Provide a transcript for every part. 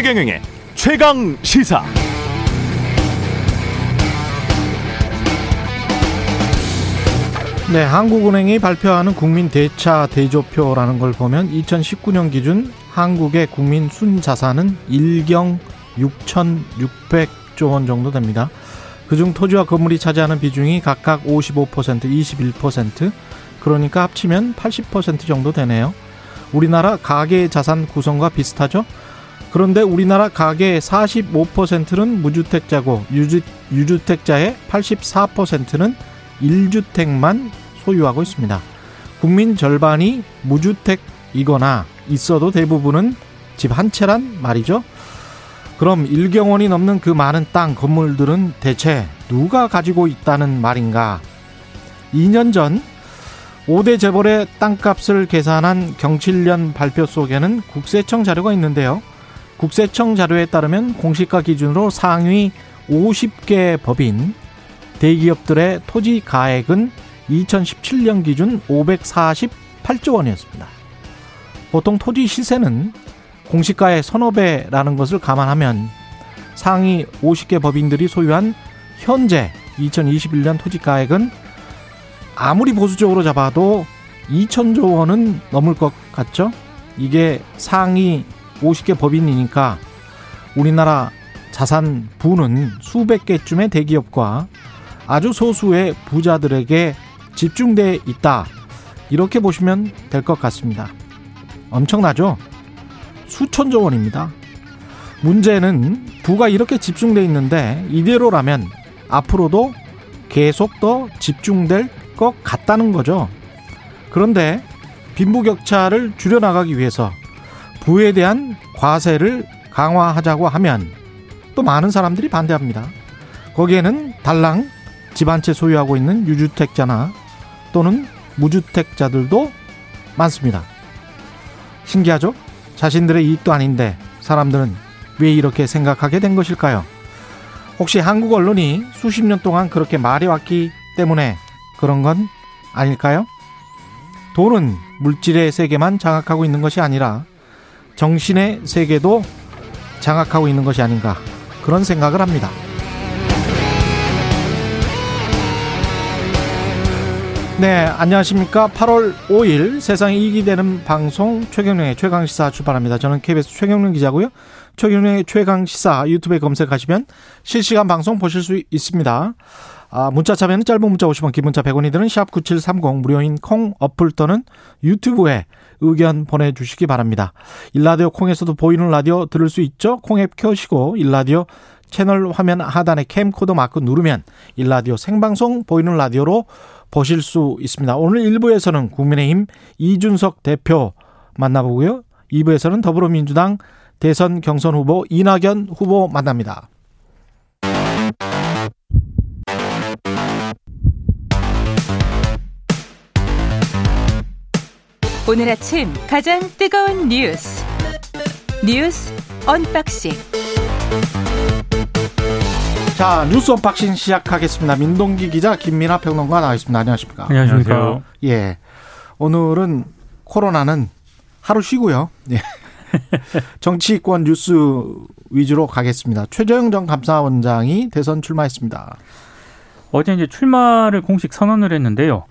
최경영의 최강 시사. 네, 한국은행이 발표하는 국민 대차 대조표라는 걸 보면 2019년 기준 한국의 국민 순자산은 1경 6,600조 원 정도 됩니다. 그중 토지와 건물이 차지하는 비중이 각각 55%, 21%, 그러니까 합치면 80% 정도 되네요. 우리나라 가계 자산 구성과 비슷하죠? 그런데 우리나라 가계의 45%는 무주택자고 유주, 유주택자의 84%는 1주택만 소유하고 있습니다. 국민 절반이 무주택이거나 있어도 대부분은 집 한 채란 말이죠. 그럼 1경원이 넘는 그 많은 땅, 건물들은 대체 누가 가지고 있다는 말인가? 2년 전 5대 재벌의 땅값을 계산한 경칠련 발표 속에는 국세청 자료가 있는데요. 국세청 자료에 따르면 공시가 기준으로 상위 50개 법인 대기업들의 토지 가액은 2017년 기준 548조 원이었습니다. 보통 토지 시세는 공시가의 서너 배라는 것을 감안하면 상위 50개 법인들이 소유한 현재 2021년 토지 가액은 아무리 보수적으로 잡아도 2천조 원은 넘을 것 같죠? 이게 상위 50개 법인이니까 우리나라 자산 부는 수백 개쯤의 대기업과 아주 소수의 부자들에게 집중돼 있다. 이렇게 보시면 될 것 같습니다. 엄청나죠? 수천조 원입니다. 문제는 부가 이렇게 집중돼 있는데 이대로라면 앞으로도 계속 더 집중될 것 같다는 거죠. 그런데 빈부격차를 줄여나가기 위해서 부에 대한 과세를 강화하자고 하면 또 많은 사람들이 반대합니다. 거기에는 달랑 집 한 채 소유하고 있는 유주택자나 또는 무주택자들도 많습니다. 신기하죠? 자신들의 이익도 아닌데 사람들은 왜 이렇게 생각하게 된 것일까요? 혹시 한국 언론이 수십 년 동안 그렇게 말해왔기 때문에 그런 건 아닐까요? 돈은 물질의 세계만 장악하고 있는 것이 아니라 정신의 세계도 장악하고 있는 것이 아닌가 그런 생각을 합니다. 네, 안녕하십니까. 8월 5일 세상에 이익이 되는 방송 최경령의 최강시사 출발합니다. 저는 KBS 최경령 기자고요. 최경령의 최강시사 유튜브에 검색하시면 실시간 방송 보실 수 있습니다. 아, 문자 참여는 짧은 문자 50원, 긴 문자 100원이 드는 샵9730 무료인 콩 어플 또는 유튜브에 의견 보내주시기 바랍니다. 일라디오 콩에서도 보이는 라디오 들을 수 있죠? 콩앱 켜시고 일라디오 채널 화면 하단에 캠코더 마크 누르면 일라디오 생방송 보이는 라디오로 보실 수 있습니다. 오늘 1부에서는 국민의힘 이준석 대표 만나보고요. 2부에서는 더불어민주당 대선 경선 후보 이낙연 후보 만납니다. 오늘 아침 가장 뜨거운 뉴스 뉴스 언박싱 자 뉴스 언박싱 시작하겠습니다. 민동기 기자 김민하 평론가 나와 있습니다. 안녕하십니까? 안녕하십니까? 예. 오늘은 코로나는 하루 쉬고요. 예. 정치권 뉴스 위주로 가겠습니다. 최재형 전 감사원장이 대선 출마했습니다. 어제 이제 출마를 공식 선언을 했는데요.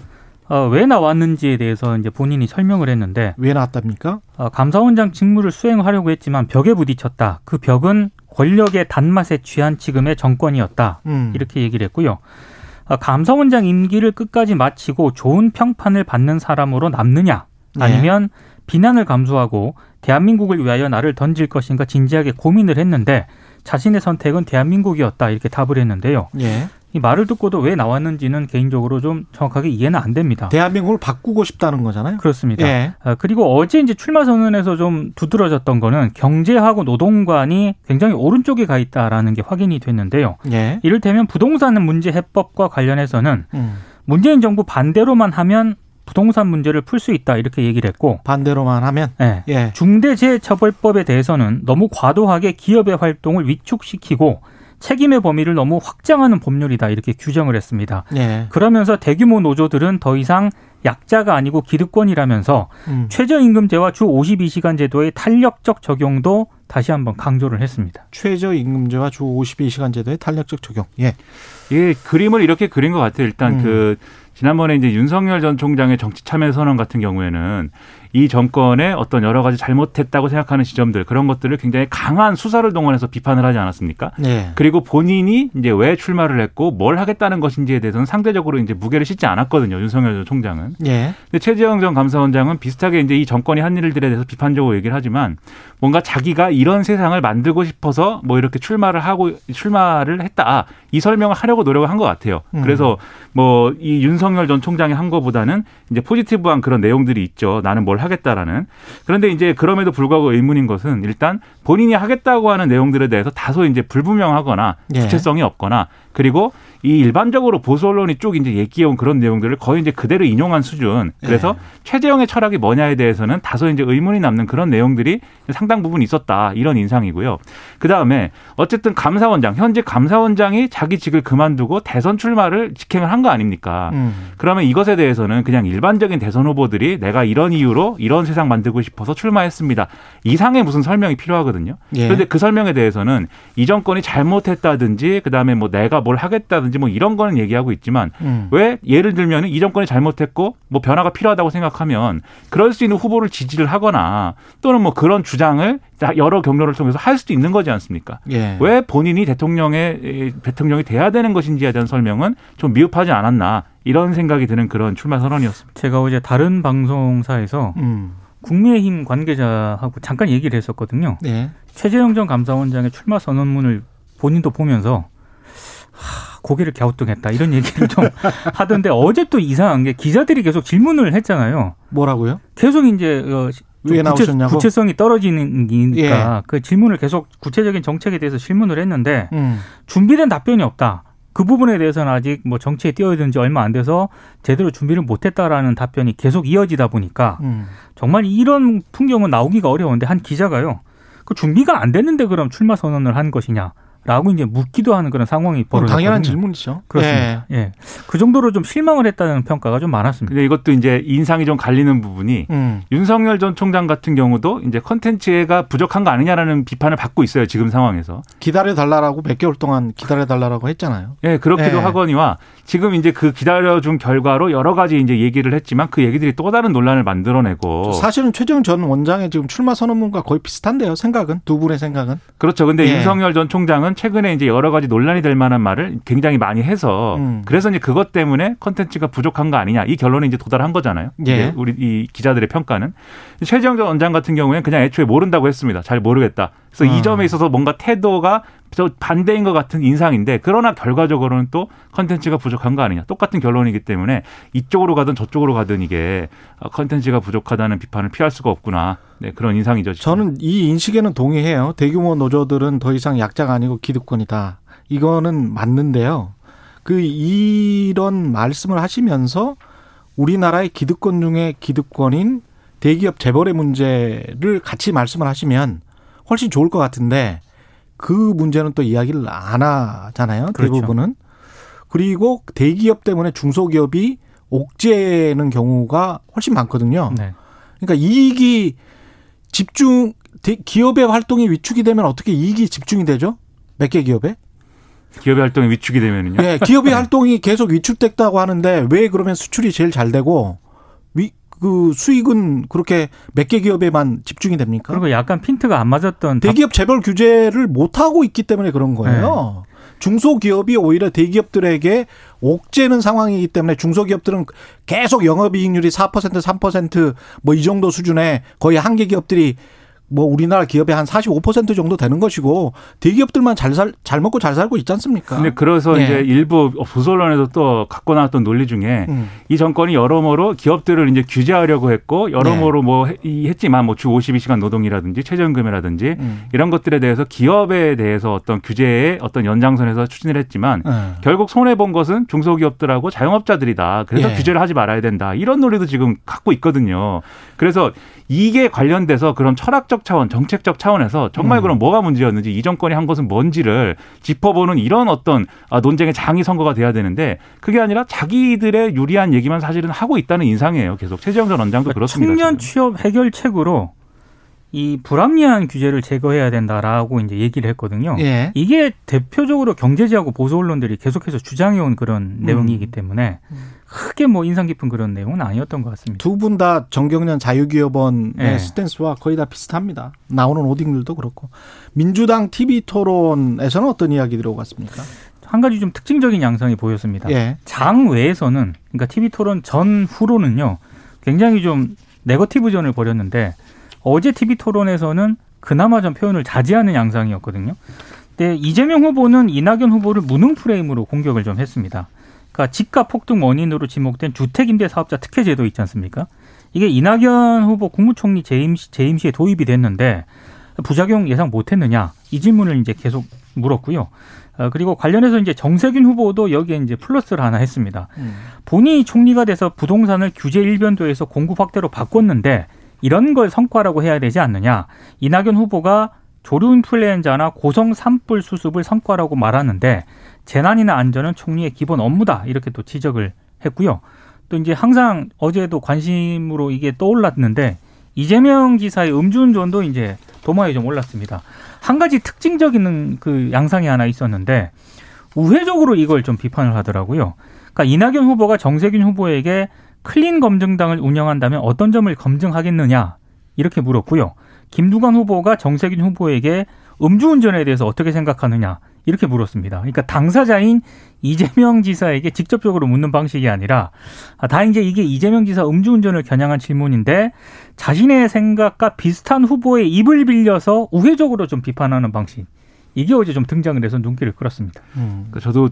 어, 왜 나왔는지에 대해서 이제 본인이 설명을 했는데 왜 나왔답니까? 어, 감사원장 직무를 수행하려고 했지만 벽에 부딪혔다. 그 벽은 권력의 단맛에 취한 지금의 정권이었다. 음. 이렇게 얘기를 했고요. 어, 감사원장 임기를 끝까지 마치고 좋은 평판을 받는 사람으로 남느냐 네. 아니면 비난을 감수하고 대한민국을 위하여 나를 던질 것인가 진지하게 고민을 했는데 자신의 선택은 대한민국이었다 이렇게 답을 했는데요. 예. 이 말을 듣고도 왜 나왔는지는 개인적으로 좀 정확하게 이해는 안 됩니다. 대한민국을 바꾸고 싶다는 거잖아요. 그렇습니다. 예. 아, 그리고 어제 이제 출마 선언에서 좀 두드러졌던 거는 경제하고 노동관이 굉장히 오른쪽에 가 있다라는 게 확인이 됐는데요. 예. 이를테면 부동산 문제 해법과 관련해서는 음. 문재인 정부 반대로만 하면 부동산 문제를 풀 수 있다 이렇게 얘기를 했고 반대로만 하면 예. 예. 중대재해처벌법에 대해서는 너무 과도하게 기업의 활동을 위축시키고 책임의 범위를 너무 확장하는 법률이다 이렇게 규정을 했습니다. 예. 그러면서 대규모 노조들은 더 이상 약자가 아니고 기득권이라면서 음. 최저임금제와 주 52시간 제도의 탄력적 적용도 다시 한번 강조를 했습니다. 최저임금제와 주 52시간 제도의 탄력적 적용. 예. 예, 그림을 이렇게 그린 것 같아요. 일단 음. 그 지난번에 이제 윤석열 전 총장의 정치 참여 선언 같은 경우에는 이 정권의 어떤 여러 가지 잘못했다고 생각하는 지점들 그런 것들을 굉장히 강한 수사를 동원해서 비판을 하지 않았습니까? 예. 그리고 본인이 이제 왜 출마를 했고 뭘 하겠다는 것인지에 대해서는 상대적으로 이제 무게를 싣지 않았거든요. 윤석열 전 총장은. 예. 근데 최재형 전 감사원장은 비슷하게 이제 이 정권이 한 일들에 대해서 비판적으로 얘기를 하지만 뭔가 자기가 이런 세상을 만들고 싶어서 뭐 이렇게 출마를 하고 출마를 했다 이 설명을 하려고 노력을 한 것 같아요. 음. 그래서 뭐 이 윤석열 전 총장이 한 것보다는 이제 포지티브한 그런 내용들이 있죠. 나는 뭘 하겠다라는. 그런데 이제 그럼에도 불구하고 의문인 것은 일단 본인이 하겠다고 하는 내용들에 대해서 다소 이제 불분명하거나 예. 구체성이 없거나 그리고 이 일반적으로 보수 언론이 쭉 이제 얘기해온 그런 내용들을 거의 이제 그대로 인용한 수준. 그래서 예. 최재형의 철학이 뭐냐에 대해서는 다소 이제 의문이 남는 그런 내용들이 상당 부분 있었다 이런 인상이고요. 그 다음에 어쨌든 감사원장 현재 감사원장이 자기 직을 그만두고 대선 출마를 직행을 한 거 아닙니까? 음. 그러면 이것에 대해서는 그냥 일반적인 대선 후보들이 내가 이런 이유로 이런 세상 만들고 싶어서 출마했습니다. 이상의 무슨 설명이 필요하거든요. 예. 그런데 그 설명에 대해서는 이 정권이 잘못했다든지 그 다음에 뭐 내가 뭘 하겠다든지 뭐 이런 거는 얘기하고 있지만 음. 왜 예를 들면 이 정권이 잘못했고 뭐 변화가 필요하다고 생각하면 그럴 수 있는 후보를 지지를 하거나 또는 뭐 그런 주장을 여러 경로를 통해서 할 수도 있는 거지 않습니까? 예. 왜 본인이 대통령의 에, 대통령이 돼야 되는 것인지에 대한 설명은 좀 미흡하지 않았나 이런 생각이 드는 그런 출마 선언이었습니다. 제가 어제 다른 방송사에서 음. 국민의힘 관계자하고 잠깐 얘기를 했었거든요. 예. 최재형 전 감사원장의 출마 선언문을 본인도 보면서 하, 고개를 갸우뚱했다 이런 얘기를 좀 하던데 어제 또 이상한 게 기자들이 계속 질문을 했잖아요. 뭐라고요? 계속 이제 어, 좀왜 나오셨냐고? 구체, 성이 떨어지는 기니까 예. 그 질문을 계속 구체적인 정책에 대해서 질문을 했는데 음. 준비된 답변이 없다. 그 부분에 대해서는 아직 뭐 정치에 뛰어든 지 얼마 안 돼서 제대로 준비를 못했다라는 답변이 계속 이어지다 보니까 음. 정말 이런 풍경은 나오기가 어려운데 한 기자가요. 그 준비가 안 됐는데 그럼 출마 선언을 한 것이냐? 라고 이제 묻기도 하는 그런 상황이 벌어졌거든요. 당연한 질문이죠. 그렇습니다. 예. 그 정도로 좀 실망을 했다는 평가가 좀 많았습니다. 근데 이것도 이제 인상이 좀 갈리는 부분이 예. 음. 윤석열 전 총장 같은 경우도 이제 컨텐츠가 부족한 거 아니냐라는 비판을 받고 있어요. 지금 상황에서. 기다려 달라라고 몇 개월 동안 기다려 달라라고 했잖아요. 예, 그렇기도 예. 하거니와 지금 이제 그 기다려 준 결과로 여러 가지 이제 얘기를 했지만 그 얘기들이 또 다른 논란을 만들어내고 사실은 최재형 전 원장의 지금 출마 선언문과 거의 비슷한데요. 생각은 두 분의 생각은. 그렇죠. 근데 예. 윤석열 전 총장은 최근에 이제 여러 가지 논란이 될 만한 말을 굉장히 많이 해서 음. 그래서 이제 그것 때문에 컨텐츠가 부족한 거 아니냐 이 결론에 이제 도달한 거잖아요. 예. 우리 이 기자들의 평가는 최재형 전 원장 같은 경우에는 그냥 애초에 모른다고 했습니다. 잘 모르겠다. 그래서 아. 이 점에 있어서 뭔가 태도가 저 반대인 것 같은 인상인데 그러나 결과적으로는 또 컨텐츠가 부족한 거 아니냐 똑같은 결론이기 때문에 이쪽으로 가든 저쪽으로 가든 이게 컨텐츠가 부족하다는 비판을 피할 수가 없구나 네, 그런 인상이죠. 지금. 저는 이 인식에는 동의해요. 대규모 노조들은 더 이상 약자가 아니고 기득권이다. 이거는 맞는데요. 그 이런 말씀을 하시면서 우리나라의 기득권 중에 기득권인 대기업 재벌의 문제를 같이 말씀을 하시면 훨씬 좋을 것 같은데 그 문제는 또 이야기를 안 하잖아요. 그렇죠. 대부분은. 그리고 대기업 때문에 중소기업이 옥죄는 경우가 훨씬 많거든요. 네. 그러니까 이익이 집중 대- 기업의 활동이 위축이 되면 어떻게 이익이 집중이 되죠? 몇 개 기업에? 기업의 활동이 위축이 되면은요. 예, 기업의 활동이 계속 위축됐다고 하는데 왜 그러면 수출이 제일 잘 되고 위, 그 수익은 그렇게 몇 개 기업에만 집중이 됩니까? 그리고 약간 핀트가 안 맞았던 답- 대기업 재벌 규제를 못 하고 있기 때문에 그런 거예요. 중소기업이 오히려 대기업들에게 옥죄는 상황이기 때문에 중소기업들은 계속 영업이익률이 4% 3%뭐 이 정도 수준에 거의 한계 기업들이 뭐 우리나라 기업의 한 45% 정도 되는 것이고 대기업들만 잘 살 잘 먹고 잘 살고 있지 않습니까? 근데 그래서 예. 이제 일부 보수 언론에서 또 갖고 나왔던 논리 중에 음. 이 정권이 여러모로 기업들을 이제 규제하려고 했고 여러모로 뭐 해- 이 했지만 뭐 주 52시간 노동이라든지 최저임금이라든지 음. 이런 것들에 대해서 기업에 대해서 어떤 규제의 어떤 연장선에서 추진을 했지만 예. 결국 손해 본 것은 중소기업들하고 자영업자들이다. 그래서 예. 규제를 하지 말아야 된다. 이런 논리도 지금 갖고 있거든요. 그래서 이게 관련돼서 그런 철학적 차원, 정책적 차원에서 정말 음. 그럼 뭐가 문제였는지 이 정권이 한 것은 뭔지를 짚어보는 이런 어떤 아, 논쟁의 장이 선거가 돼야 되는데 그게 아니라 자기들의 유리한 얘기만 사실은 하고 있다는 인상이에요. 계속 최재형 전 원장도 그렇습니다. 청년 지금. 취업 해결책으로 이 불합리한 규제를 제거해야 된다라고 이제 얘기를 했거든요. 예. 이게 대표적으로 경제지하고 보수 언론들이 계속해서 주장해온 그런 음. 내용이기 때문에 크게 뭐 인상 깊은 그런 내용은 아니었던 것 같습니다. 두 분 다 정경련 자유기업원의 예. 스탠스와 거의 다 비슷합니다. 나오는 오딩들도 그렇고. 민주당 TV 토론에서는 어떤 이야기 들어갔습니까? 한 가지 좀 특징적인 양상이 보였습니다. 예. 장 외에서는 그러니까 TV 토론 전후로는요 굉장히 좀 네거티브전을 벌였는데 어제 TV 토론에서는 그나마 좀 표현을 자제하는 양상이었거든요. 근데 이재명 후보는 이낙연 후보를 무능 프레임으로 공격을 좀 했습니다. 그러니까 집값 폭등 원인으로 지목된 주택임대 사업자 특혜 제도 있지 않습니까? 이게 이낙연 후보 국무총리 재임, 시- 재임 시에 도입이 됐는데 부작용 예상 못했느냐 이 질문을 이제 계속 물었고요. 어, 그리고 관련해서 이제 정세균 후보도 여기에 이제 플러스를 하나 했습니다. 음. 본인이 총리가 돼서 부동산을 규제 일변도에서 공급 확대로 바꿨는데 이런 걸 성과라고 해야 되지 않느냐. 이낙연 후보가 조류 인플루엔자나 고성 산불 수습을 성과라고 말하는데 재난이나 안전은 총리의 기본 업무다. 이렇게 또 지적을 했고요. 또 이제 항상 어제도 관심으로 이게 떠올랐는데 이재명 지사의 음주운전도 이제 도마에 좀 올랐습니다. 한 가지 특징적인 그 양상이 하나 있었는데 우회적으로 이걸 좀 비판을 하더라고요. 그러니까 이낙연 후보가 정세균 후보에게 클린 검증당을 운영한다면 어떤 점을 검증하겠느냐 이렇게 물었고요. 김두관 후보가 정세균 후보에게 음주운전에 대해서 어떻게 생각하느냐 이렇게 물었습니다. 그러니까 당사자인 이재명 지사에게 직접적으로 묻는 방식이 아니라 아, 다 이제 이게 이재명 지사 음주운전을 겨냥한 질문인데 자신의 생각과 비슷한 후보의 입을 빌려서 우회적으로 좀 비판하는 방식. 이게 어제 좀 등장을 해서 눈길을 끌었습니다. 음. 그 저도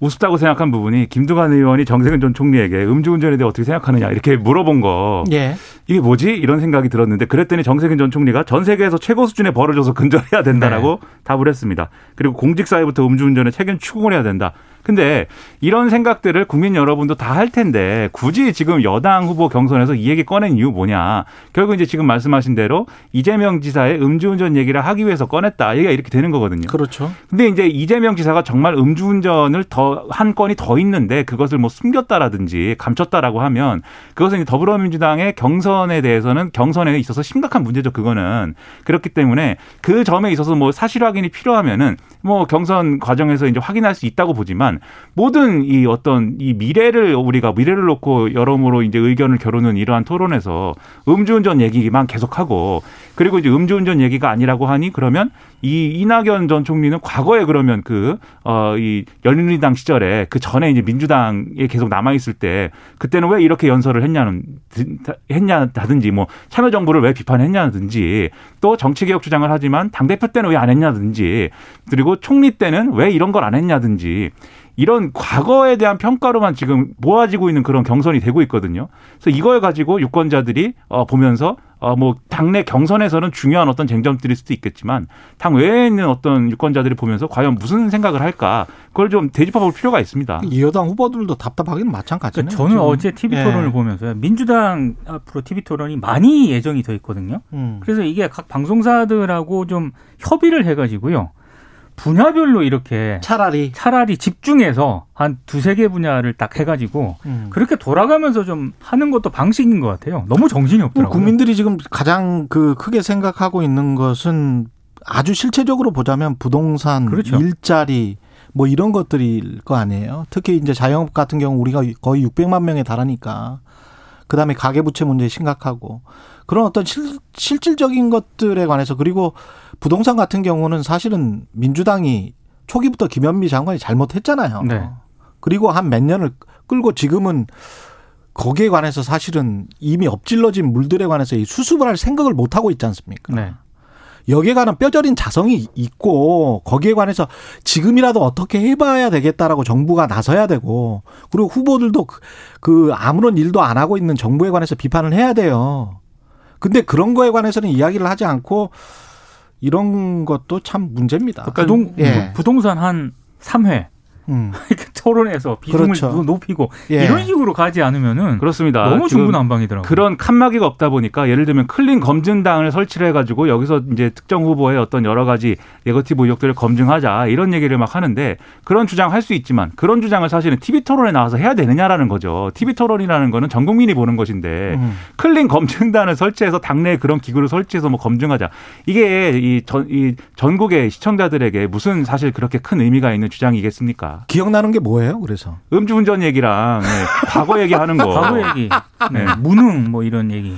우습다고 생각한 부분이 김두관 의원이 정세균 전 총리에게 음주운전에 대해 어떻게 생각하느냐 이렇게 물어본 거 예. 이게 뭐지 이런 생각이 들었는데 그랬더니 정세균 전 총리가 전 세계에서 최고 수준의 벌을 줘서 근절해야 된다라고 답을 했습니다. 그리고 공직사회부터 음주운전에 책임 추궁을 해야 된다. 근데 이런 생각들을 국민 여러분도 다 할 텐데 굳이 지금 여당 후보 경선에서 이 얘기 꺼낸 이유 뭐냐? 결국 이제 지금 말씀하신 대로 이재명 지사의 음주운전 얘기를 하기 위해서 꺼냈다. 얘기가 이렇게 되는 거거든요. 그렇죠. 근데 이제 이재명 지사가 정말 음주운전을 더 한 건이 더 있는데 그것을 뭐 숨겼다라든지 감췄다라고 하면 그것은 더불어민주당의 경선 에 대해서는 경선에 있어서 심각한 문제죠. 그거는 그렇기 때문에 그 점에 있어서 뭐 사실 확인이 필요하면은 뭐 경선 과정에서 이제 확인할 수 있다고 보지만 모든 이 어떤 이 미래를 우리가 미래를 놓고 여러모로 이제 의견을 겨루는 이러한 토론에서 음주운전 얘기만 계속하고 그리고 이제 음주운전 얘기가 아니라고 하니 그러면 이 이낙연 전 총리는 과거에 그러면 그 어 이 열린우리당 시절에 그 전에 이제 민주당에 계속 남아 있을 때 그때는 왜 이렇게 연설을 했냐는 했냐 든지 뭐 참여정부를 왜 비판했냐든지 또 정치개혁 주장을 하지만 당 대표 때는 왜 안 했냐든지 그리고 총리 때는 왜 이런 걸 안 했냐든지 이런 과거에 대한 평가로만 지금 모아지고 있는 그런 경선이 되고 있거든요. 그래서 이걸 가지고 유권자들이 어 보면서 어 뭐 당내 경선에서는 중요한 어떤 쟁점들일 수도 있겠지만 당 외에 있는 어떤 유권자들이 보면서 과연 무슨 생각을 할까 그걸 좀 되짚어 볼 필요가 있습니다. 이 여당 후보들도 답답하기는 마찬가지네요. 그러니까 저는 지금. 어제 TV 예. 토론을 보면서요. 민주당 앞으로 TV 토론이 많이 예정이 돼 있거든요. 음. 그래서 이게 각 방송사들하고 좀 협의를 해가지고요. 분야별로 이렇게 차라리 차라리 집중해서 한 두세 개 분야를 딱 해가지고 음. 그렇게 돌아가면서 좀 하는 것도 방식인 것 같아요. 너무 정신이 없더라고요. 국민들이 지금 가장 그 크게 생각하고 있는 것은 아주 실체적으로 보자면 부동산, 그렇죠. 일자리 뭐 이런 것들일 거 아니에요. 특히 이제 자영업 같은 경우 우리가 거의 600만 명에 달하니까 그다음에 가계부채 문제 심각하고 그런 어떤 실, 실질적인 것들에 관해서 그리고 부동산 같은 경우는 사실은 민주당이 초기부터 김현미 장관이 잘못했잖아요. 네. 그리고 한 몇 년을 끌고 지금은 거기에 관해서 사실은 이미 엎질러진 물들에 관해서 이 수습을 할 생각을 못 하고 있지 않습니까? 네. 여기에 관한 뼈저린 자성이 있고 거기에 관해서 지금이라도 어떻게 해봐야 되겠다라고 정부가 나서야 되고 그리고 후보들도 그- 그 아무런 일도 안 하고 있는 정부에 관해서 비판을 해야 돼요. 근데 그런 거에 관해서는 이야기를 하지 않고 이런 것도 참 문제입니다. 부동, 예. 부동산 한 3회 음. 토론해서 비중을 그렇죠. 높이고 예. 이런 식으로 가지 않으면은 그렇습니다. 너무 중구난방이더라고요. 그런 칸막이가 없다 보니까 예를 들면 클린 검증당을 설치를 해가지고 여기서 이제 특정 후보의 어떤 여러 가지 네거티브 의혹들을 검증하자 이런 얘기를 막 하는데 그런 주장 할 수 있지만 그런 주장을 사실은 TV 토론에 나와서 해야 되느냐라는 거죠. TV 토론이라는 거는 전 국민이 보는 것인데 음. 클린 검증단을 설치해서 당내에 그런 기구를 설치해서 뭐 검증하자 이게 이, 전, 이 전국의 시청자들에게 무슨 사실 그렇게 큰 의미가 있는 주장이겠습니까? 기억나는 게 뭐예요? 그래서 음주운전 얘기랑 네, 과거 얘기하는 거. 과거 얘기, 네. 무능 뭐 이런 얘기.